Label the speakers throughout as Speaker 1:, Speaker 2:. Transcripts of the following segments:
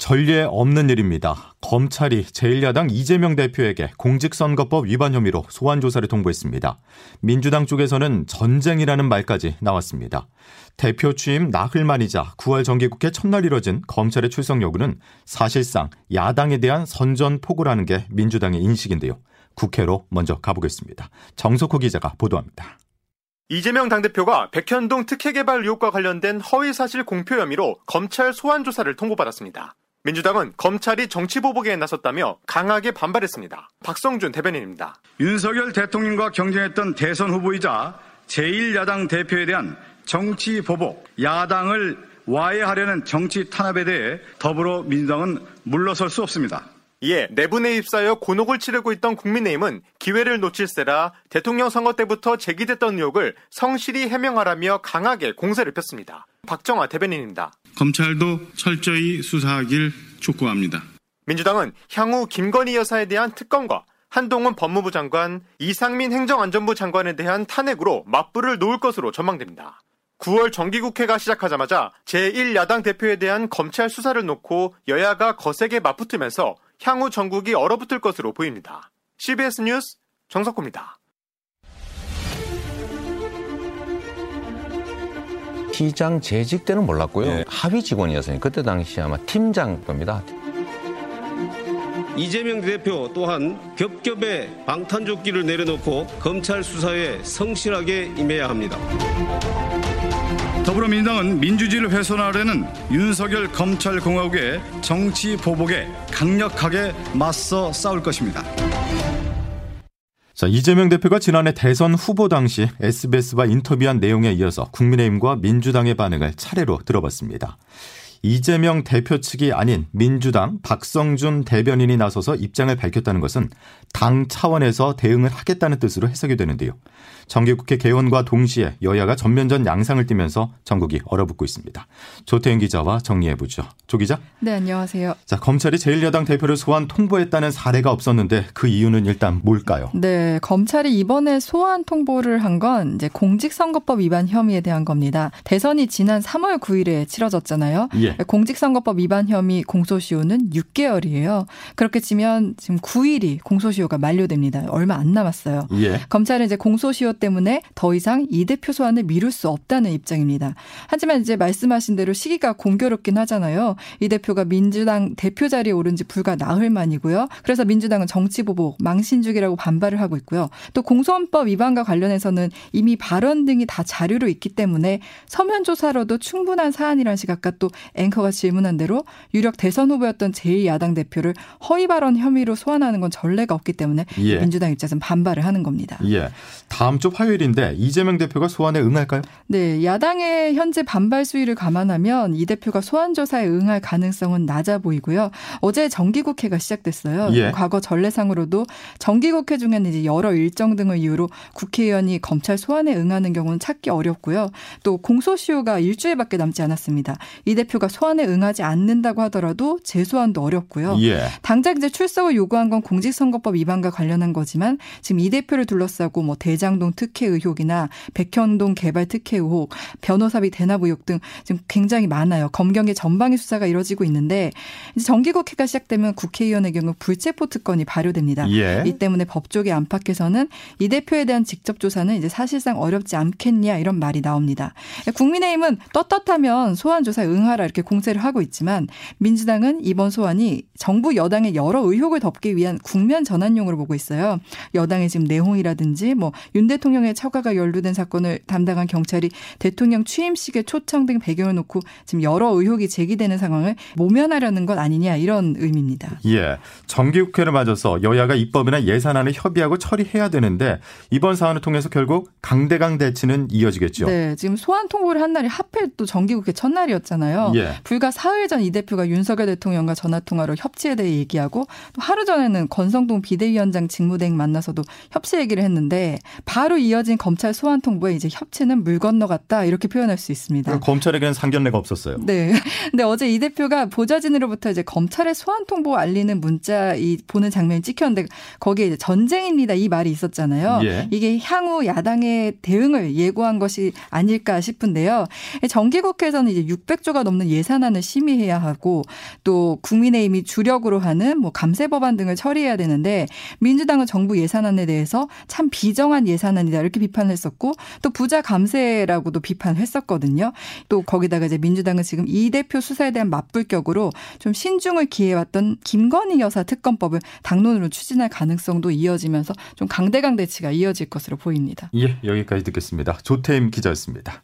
Speaker 1: 전례 없는 일입니다. 검찰이 제1야당 이재명 대표에게 공직선거법 위반 혐의로 소환조사를 통보했습니다. 민주당 쪽에서는 전쟁이라는 말까지 나왔습니다. 대표 취임 나흘 만이자 9월 정기국회 첫날 이뤄진 검찰의 출석 여부는 사실상 야당에 대한 선전포고라는 게 민주당의 인식인데요. 국회로 먼저 가보겠습니다. 정석호 기자가 보도합니다.
Speaker 2: 이재명 당대표가 백현동 특혜개발 의혹과 관련된 허위사실 공표 혐의로 검찰 소환조사를 통보받았습니다. 민주당은 검찰이 정치보복에 나섰다며 강하게 반발했습니다. 박성준 대변인입니다.
Speaker 3: 윤석열 대통령과 경쟁했던 대선 후보이자 제1야당 대표에 대한 정치보복, 야당을 와해하려는 정치 탄압에 대해 더불어민주당은 물러설 수 없습니다.
Speaker 2: 이에 내분에 휩싸여 곤혹을 치르고 있던 국민의힘은 기회를 놓칠세라 대통령 선거 때부터 제기됐던 의혹을 성실히 해명하라며 강하게 공세를 폈습니다. 박정화 대변인입니다.
Speaker 4: 검찰도 철저히 수사하길 촉구합니다.
Speaker 2: 민주당은 향후 김건희 여사에 대한 특검과 한동훈 법무부 장관, 이상민 행정안전부 장관에 대한 탄핵으로 맞불을 놓을 것으로 전망됩니다. 9월 정기국회가 시작하자마자 제1야당 대표에 대한 검찰 수사를 놓고 여야가 거세게 맞붙으면서 향후 전국이 얼어붙을 것으로 보입니다. CBS 뉴스 정석호입니다.
Speaker 5: 시장 재직 때는 몰랐고요. 네. 하위 직원이었어요. 그때 당시 아마 팀장 겁니다.
Speaker 6: 이재명 대표 또한 겹겹의 방탄조끼를 내려놓고 검찰 수사에 성실하게 임해야 합니다.
Speaker 3: 더불어민주당은 민주주의를 훼손하려는 윤석열 검찰공화국의 정치 보복에 강력하게 맞서 싸울 것입니다.
Speaker 1: 자, 이재명 대표가 지난해 대선 후보 당시 SBS와 인터뷰한 내용에 이어서 국민의힘과 민주당의 반응을 차례로 들어봤습니다. 이재명 대표 측이 아닌 민주당 박성준 대변인이 나서서 입장을 밝혔다는 것은 당 차원에서 대응을 하겠다는 뜻으로 해석이 되는데요. 정기국회 개원과 동시에 여야가 전면전 양상을 띠면서 전국이 얼어붙고 있습니다. 조태현 기자와 정리해보죠. 조 기자?
Speaker 7: 네, 안녕하세요.
Speaker 1: 자, 검찰이 제1야당 대표를 소환 통보했다는 사례가 없었는데 그 이유는 일단 뭘까요?
Speaker 7: 네, 검찰이 이번에 소환 통보를 한 건 이제 공직선거법 위반 혐의에 대한 겁니다. 대선이 지난 3월 9일에 치러졌잖아요. 예. 공직선거법 위반 혐의 공소시효는 6개월이에요. 그렇게 치면 지금 9일이 공소시효가 만료됩니다. 얼마 안 남았어요. 예. 검찰은 이제 공소시효 때문에 더 이상 이 대표 소환을 미룰 수 없다는 입장입니다. 하지만 이제 말씀하신 대로 시기가 공교롭긴 하잖아요. 이 대표가 민주당 대표 자리에 오른 지 불과 나흘 만이고요. 그래서 민주당은 정치 보복, 망신 주기라고 반발을 하고 있고요. 또 공소헌법 위반과 관련해서는 이미 발언 등이 다 자료로 있기 때문에 서면 조사로도 충분한 사안이라는 시각과 또 앵커가 질문한 대로 유력 대선 후보였던 제1야당 대표를 허위 발언 혐의로 소환하는 건 전례가 없기 때문에 예. 민주당 입장에서는 반발을 하는 겁니다.
Speaker 1: 예. 다음 주 화요일인데 이재명 대표가 소환에 응할까요?
Speaker 7: 네, 야당의 현재 반발 수위를 감안하면 이 대표가 소환 조사에 응할 가능성은 낮아 보이고요. 어제 정기국회가 시작됐어요. 예. 과거 전례상으로도 정기국회 중에는 이제 여러 일정 등을 이유로 국회의원이 검찰 소환에 응하는 경우는 찾기 어렵고요. 또 공소시효가 일주일밖에 남지 않았습니다. 이 대표가 소환에 응하지 않는다고 하더라도 재소환도 어렵고요. 예. 당장 이제 출석을 요구한 건 공직선거법 위반과 관련한 거지만 지금 이 대표를 둘러싸고 뭐 대장동 특혜 의혹이나 백현동 개발 특혜 의혹, 변호사비 대납 의혹 등 지금 굉장히 많아요. 검경의 전방위 수사가 이뤄지고 있는데 이제 정기국회가 시작되면 국회의원의 경우 불체포 특권이 발효됩니다. 예. 이 때문에 법조계 안팎에서는 이 대표에 대한 직접 조사는 이제 사실상 어렵지 않겠냐 이런 말이 나옵니다. 국민의힘은 떳떳하면 소환 조사에 응하라 이렇게 공세를 하고 있지만 민주당은 이번 소환이 정부 여당의 여러 의혹을 덮기 위한 국면 전환용으로 보고 있어요. 여당의 지금 내홍이라든지 뭐 윤 대통령 의 처가가 연루된 사건을 담당한 경찰이 대통령 취임식에 초청 등 배경을 놓고 지금 여러 의혹이 제기되는 상황을 모면하려는 것 아니냐 이런 의미입니다.
Speaker 1: 예. 정기국회를 맞아서 여야가 입법이나 예산안을 협의하고 처리해야 되는데 이번 사안을 통해서 결국 강대강 대치는 이어지겠죠.
Speaker 7: 네. 지금 소환 통보를 한 날이 하필 또 정기국회 첫날이었잖아요. 예. 예. 불과 사흘 전 이 대표가 윤석열 대통령과 전화 통화로 협치에 대해 얘기하고 또 하루 전에는 권성동 비대위원장 직무대행 만나서도 협치 얘기를 했는데 바로 이어진 검찰 소환 통보에 이제 협치는 물 건너갔다 이렇게 표현할 수 있습니다.
Speaker 1: 검찰에게는 상견례가 없었어요.
Speaker 7: 네. 근데 어제 이 대표가 보좌진으로부터 이제 검찰의 소환 통보 알리는 문자 이 보는 장면이 찍혔는데 거기에 이제 전쟁입니다 이 말이 있었잖아요. 예. 이게 향후 야당의 대응을 예고한 것이 아닐까 싶은데요. 정기국회에서는 이제 600조가 넘는 예산안을 심의해야 하고 또 국민의힘이 주력으로 하는 뭐 감세 법안 등을 처리해야 되는데 민주당은 정부 예산안에 대해서 참 비정한 예산안 이다 이렇게 비판을 했었고 또 부자 감세라고도 비판했었거든요. 또 거기다가 이제 민주당은 지금 이 대표 수사에 대한 맞불격으로 좀 신중을 기해왔던 김건희 여사 특검법을 당론으로 추진할 가능성도 이어지면서 좀 강대강 대치가 이어질 것으로 보입니다.
Speaker 1: 예, 여기까지 듣겠습니다. 조태임 기자였습니다.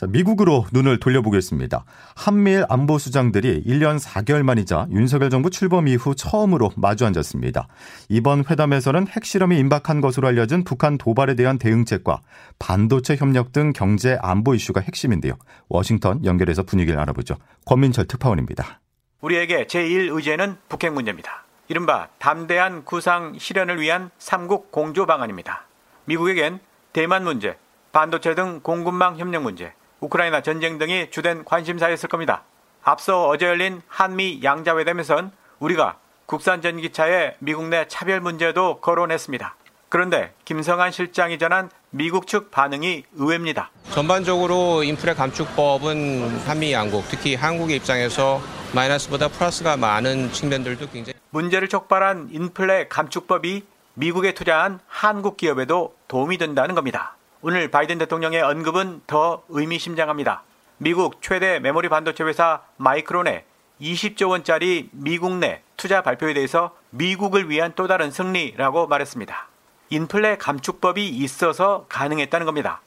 Speaker 1: 자, 미국으로 눈을 돌려보겠습니다. 한미일 안보수장들이 1년 4개월 만이자 윤석열 정부 출범 이후 처음으로 마주 앉았습니다. 이번 회담에서는 핵실험이 임박한 것으로 알려진 북한 도발에 대한 대응책과 반도체 협력 등 경제 안보 이슈가 핵심인데요. 워싱턴 연결해서 분위기를 알아보죠. 권민철 특파원입니다.
Speaker 8: 우리에게 제1의제는 북핵 문제입니다. 이른바 담대한 구상 실현을 위한 삼국 공조 방안입니다. 미국에겐 대만 문제, 반도체 등 공급망 협력 문제, 우크라이나 전쟁 등이 주된 관심사였을 겁니다. 앞서 어제 열린 한미 양자회담에선 우리가 국산 전기차의 미국 내 차별 문제도 거론했습니다. 그런데 김성한 실장이 전한 미국 측 반응이 의외입니다.
Speaker 9: 전반적으로 인플레 감축법은 한미 양국, 특히 한국의 입장에서 마이너스보다 플러스가 많은 측면들도 굉장히
Speaker 8: 문제를 촉발한 인플레 감축법이 미국에 투자한 한국 기업에도 도움이 된다는 겁니다. 오늘 바이든 대통령의 언급은 더 의미심장합니다. 미국 최대 메모리 반도체 회사 마이크론의 20조 원짜리 미국 내 투자 발표에 대해서 미국을 위한 또 다른 승리라고 말했습니다. 인플레 감축법이 있어서 가능했다는 겁니다.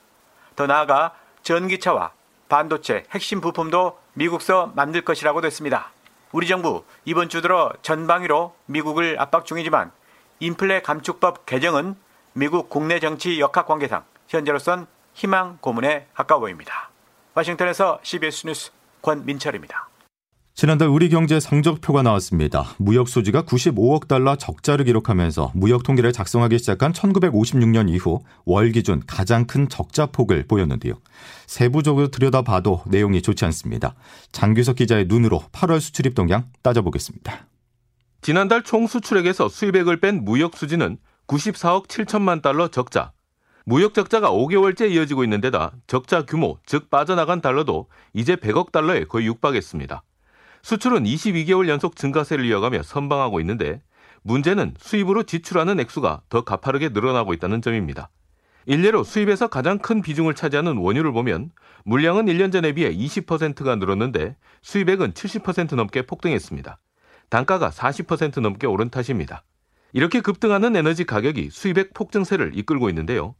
Speaker 8: 더 나아가 전기차와 반도체 핵심 부품도 미국서 만들 것이라고도 했습니다. 우리 정부 이번 주 들어 전방위로 미국을 압박 중이지만 인플레 감축법 개정은 미국 국내 정치 역학 관계상 현재로선 희망 고문에 가까워 보입니다. 와싱턴에서 CBS 뉴스 권민철입니다.
Speaker 1: 지난달 우리 경제 성적표가 나왔습니다. 무역 수지가 95억 달러 적자를 기록하면서 무역 통계를 작성하기 시작한 1956년 이후 월 기준 가장 큰 적자 폭을 보였는데요. 세부적으로 들여다봐도 내용이 좋지 않습니다. 장규석 기자의 눈으로 8월 수출입 동향 따져보겠습니다.
Speaker 10: 지난달 총 수출액에서 수입액을 뺀 무역 수지는 94억 7천만 달러 적자, 무역 적자가 5개월째 이어지고 있는 데다 적자 규모, 즉 빠져나간 달러도 이제 100억 달러에 거의 육박했습니다. 수출은 22개월 연속 증가세를 이어가며 선방하고 있는데 문제는 수입으로 지출하는 액수가 더 가파르게 늘어나고 있다는 점입니다. 일례로 수입에서 가장 큰 비중을 차지하는 원유를 보면 물량은 1년 전에 비해 20%가 늘었는데 수입액은 70% 넘게 폭등했습니다. 단가가 40% 넘게 오른 탓입니다. 이렇게 급등하는 에너지 가격이 수입액 폭증세를 이끌고 있는데요.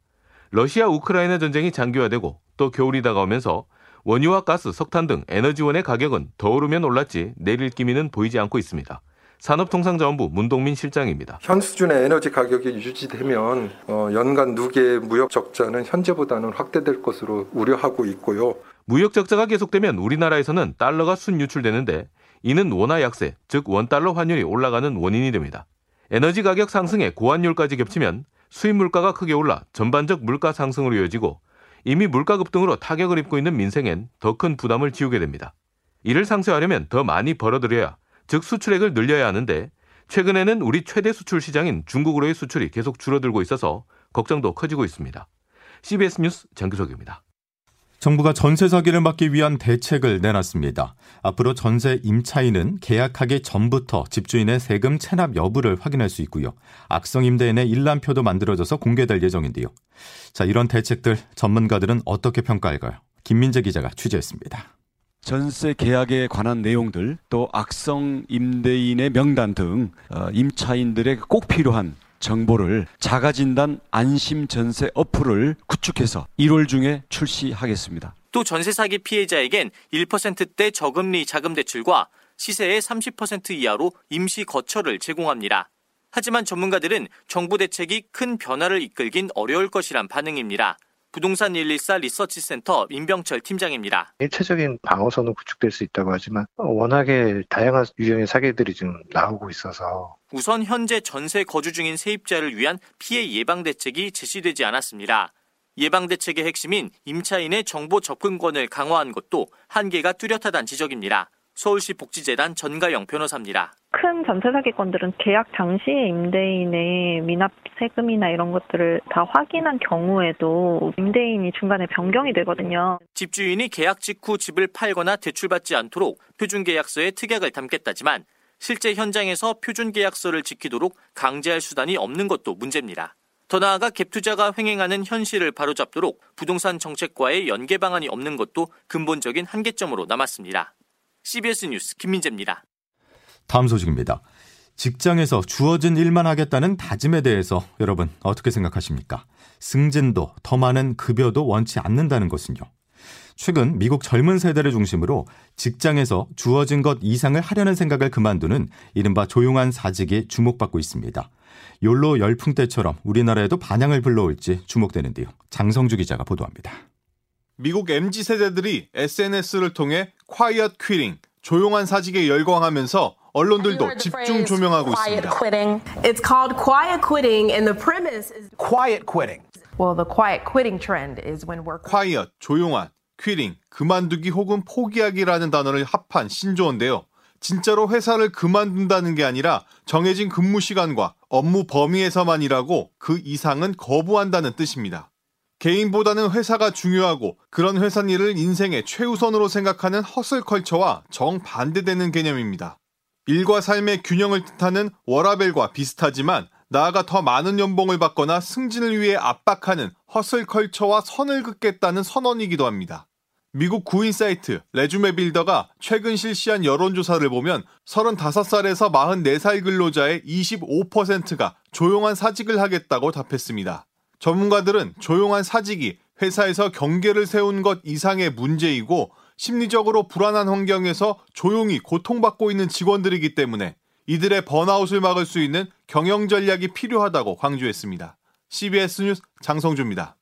Speaker 10: 러시아 우크라이나 전쟁이 장기화되고 또 겨울이 다가오면서 원유와 가스, 석탄 등 에너지원의 가격은 더 오르면 올랐지 내릴 기미는 보이지 않고 있습니다. 산업통상자원부 문동민 실장입니다.
Speaker 11: 현 수준의 에너지 가격이 유지되면 어, 연간 누계 무역 적자는 현재보다는 확대될 것으로 우려하고 있고요.
Speaker 10: 무역 적자가 계속되면 우리나라에서는 달러가 순유출되는데 이는 원화 약세, 즉 원달러 환율이 올라가는 원인이 됩니다. 에너지 가격 상승에 고환율까지 겹치면 수입 물가가 크게 올라 전반적 물가 상승으로 이어지고 이미 물가 급등으로 타격을 입고 있는 민생엔 더 큰 부담을 지우게 됩니다. 이를 상쇄하려면 더 많이 벌어들여야 즉 수출액을 늘려야 하는데 최근에는 우리 최대 수출 시장인 중국으로의 수출이 계속 줄어들고 있어서 걱정도 커지고 있습니다. CBS 뉴스 정규석입니다.
Speaker 1: 정부가 전세 사기를 막기 위한 대책을 내놨습니다. 앞으로 전세 임차인은 계약하기 전부터 집주인의 세금 체납 여부를 확인할 수 있고요. 악성 임대인의 일람표도 만들어져서 공개될 예정인데요. 자, 이런 대책들 전문가들은 어떻게 평가할까요? 김민재 기자가 취재했습니다.
Speaker 12: 전세 계약에 관한 내용들 또 악성 임대인의 명단 등 어, 임차인들에게 꼭 필요한 정보를 자가진단 안심 전세 어플을 구축해서 1월 중에 출시하겠습니다.
Speaker 13: 또 전세 사기 피해자에겐 1%대 저금리 자금 대출과 시세의 30% 이하로 임시 거처를 제공합니다. 하지만 전문가들은 정부 대책이 큰 변화를 이끌긴 어려울 것이란 반응입니다. 부동산 114 리서치 센터 임병철 팀장입니다.
Speaker 14: 일체적인 방어선은 구축될 수 있다고 하지만 워낙에 다양한 유형의 사계들이 지금 나오고 있어서
Speaker 13: 우선 현재 전세 거주 중인 세입자를 위한 피해 예방 대책이 제시되지 않았습니다. 예방 대책의 핵심인 임차인의 정보 접근권을 강화한 것도 한계가 뚜렷하다는 지적입니다. 서울시 복지재단 전가영 변호사입니다.
Speaker 15: 큰 전세 사기건들은 계약 당시에 임대인의 미납 세금이나 이런 것들을 다 확인한 경우에도 임대인이 중간에 변경이 되거든요.
Speaker 13: 집주인이 계약 직후 집을 팔거나 대출받지 않도록 표준계약서에 특약을 담겠다지만 실제 현장에서 표준 계약서를 지키도록 강제할 수단이 없는 것도 문제입니다. 더 나아가 갭 투자가 횡행하는 현실을 바로잡도록 부동산 정책과의 연계 방안이 없는 것도 근본적인 한계점으로 남았습니다. CBS 뉴스 김민재입니다.
Speaker 1: 다음 소식입니다. 직장에서 주어진 일만 하겠다는 다짐에 대해서 여러분 어떻게 생각하십니까? 승진도 더 많은 급여도 원치 않는다는 것은요. 최근 미국 젊은 세대를 중심으로 직장에서 주어진 것 이상을 하려는 생각을 그만두는 이른바 조용한 사직이 주목받고 있습니다. 욜로 열풍 때처럼 우리나라에도 반향을 불러올지 주목되는데요. 장성주 기자가 보도합니다.
Speaker 16: 미국 MZ 세대들이 SNS를 통해 quiet quitting, 조용한 사직에 열광하면서 언론들도 집중 조명하고 있습니다.
Speaker 17: It's called quiet quitting and the premise is
Speaker 18: quiet quitting.
Speaker 17: Well, the quiet quitting trend is when work
Speaker 16: quiet, 조용한, quiting, 그만두기 혹은 포기하기라는 단어를 합한 신조어인데요. 진짜로 회사를 그만둔다는 게 아니라 정해진 근무 시간과 업무 범위에서만 일하고 그 이상은 거부한다는 뜻입니다. 개인보다는 회사가 중요하고 그런 회사 일을 인생의 최우선으로 생각하는 허슬 컬처와 정반대되는 개념입니다. 일과 삶의 균형을 뜻하는 워라벨과 비슷하지만 나아가 더 많은 연봉을 받거나 승진을 위해 압박하는 허슬 컬처와 선을 긋겠다는 선언이기도 합니다. 미국 구인 사이트 레주메 빌더가 최근 실시한 여론조사를 보면 35살에서 44살 근로자의 25%가 조용한 사직을 하겠다고 답했습니다. 전문가들은 조용한 사직이 회사에서 경계를 세운 것 이상의 문제이고 심리적으로 불안한 환경에서 조용히 고통받고 있는 직원들이기 때문에 이들의 번아웃을 막을 수 있는 경영 전략이 필요하다고 강조했습니다. CBS 뉴스 장성주입니다.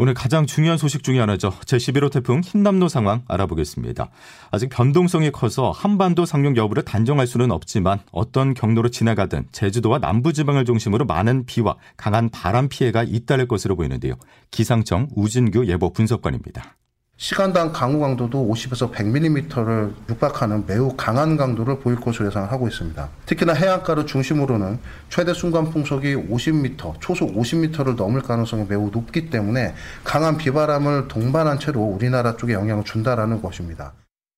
Speaker 1: 오늘 가장 중요한 소식 중의 하나죠. 제11호 태풍 흰남노 상황 알아보겠습니다. 아직 변동성이 커서 한반도 상륙 여부를 단정할 수는 없지만 어떤 경로로 지나가든 제주도와 남부지방을 중심으로 많은 비와 강한 바람 피해가 잇따를 것으로 보이는데요. 기상청 우진규 예보 분석관입니다.
Speaker 19: 시간당 강우 강도도 50에서 100mm를 육박하는 매우 강한 강도를 보일 것으로 예상하고 있습니다. 특히나 해안가를 중심으로는 최대 순간 풍속이 50m, 초속 50m를 넘을 가능성이 매우 높기 때문에 강한 비바람을 동반한 채로 우리나라 쪽에 영향을 준다라는 것입니다.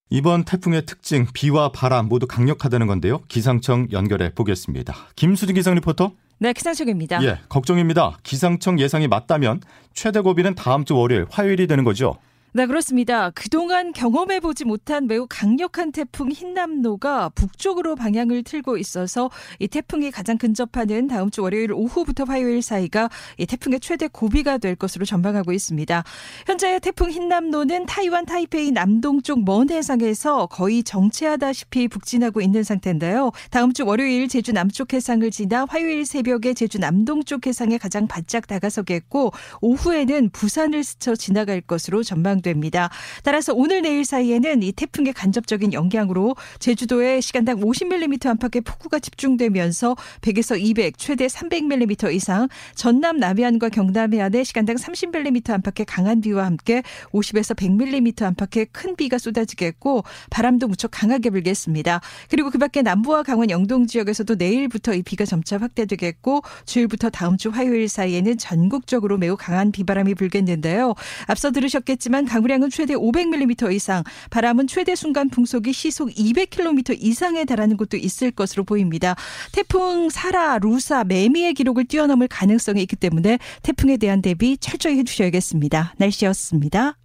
Speaker 1: 이번 태풍의 특징, 비와 바람 모두 강력하다는 건데요. 기상청 연결해 보겠습니다. 김수진 기상 리포터.
Speaker 20: 네, 기상청입니다.
Speaker 1: 예, 걱정입니다. 기상청 예상이 맞다면 최대 고비는 다음 주 월요일, 화요일이 되는 거죠?
Speaker 20: 네, 그렇습니다. 그동안 경험해보지 못한 매우 강력한 태풍 흰남노가 북쪽으로 방향을 틀고 있어서 이 태풍이 가장 근접하는 다음 주 월요일 오후부터 화요일 사이가 이 태풍의 최대 고비가 될 것으로 전망하고 있습니다. 현재 태풍 흰남노는 타이완 타이페이 남동쪽 먼 해상에서 거의 정체하다시피 북진하고 있는 상태인데요. 다음 주 월요일 제주 남쪽 해상을 지나 화요일 새벽에 제주 남동쪽 해상에 가장 바짝 다가서겠고 오후에는 부산을 스쳐 지나갈 것으로 전망 예상됩니다. 따라서 오늘 내일 사이에는 이 태풍의 간접적인 영향으로 제주도에 시간당 50mm 안팎의 폭우가 집중되면서 100에서 200, 최대 300mm 이상, 전남 남해안과 경남 해안에 시간당 30mm 안팎의 강한 비와 함께 50에서 100mm 안팎의 큰 비가 쏟아지겠고 바람도 무척 강하게 불겠습니다. 그리고 그밖에 남부와 강원 영동 지역에서도 내일부터 이 비가 점차 확대되겠고 주일부터 다음 주 화요일 사이에는 전국적으로 매우 강한 비바람이 불겠는데요. 앞서 들으셨겠지만 강우량은 최대 500mm 이상, 바람은 최대 순간 풍속이 시속 200km 이상에 달하는 곳도 있을 것으로 보입니다. 태풍 사라, 루사, 매미의 기록을 뛰어넘을 가능성이 있기 때문에 태풍에 대한 대비 철저히 해주셔야겠습니다. 날씨였습니다.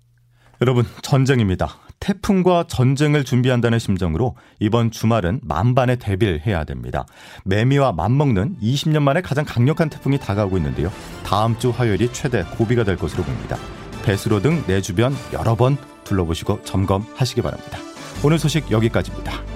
Speaker 1: 여러분 전쟁입니다. 태풍과 전쟁을 준비한다는 심정으로 이번 주말은 만반의 대비를 해야 됩니다. 매미와 맞먹는 20년 만에 가장 강력한 태풍이 다가오고 있는데요. 다음 주 화요일이 최대 고비가 될 것으로 보입니다. 배수로 등 내 주변 여러 번 둘러보시고 점검하시기 바랍니다. 오늘 소식 여기까지입니다.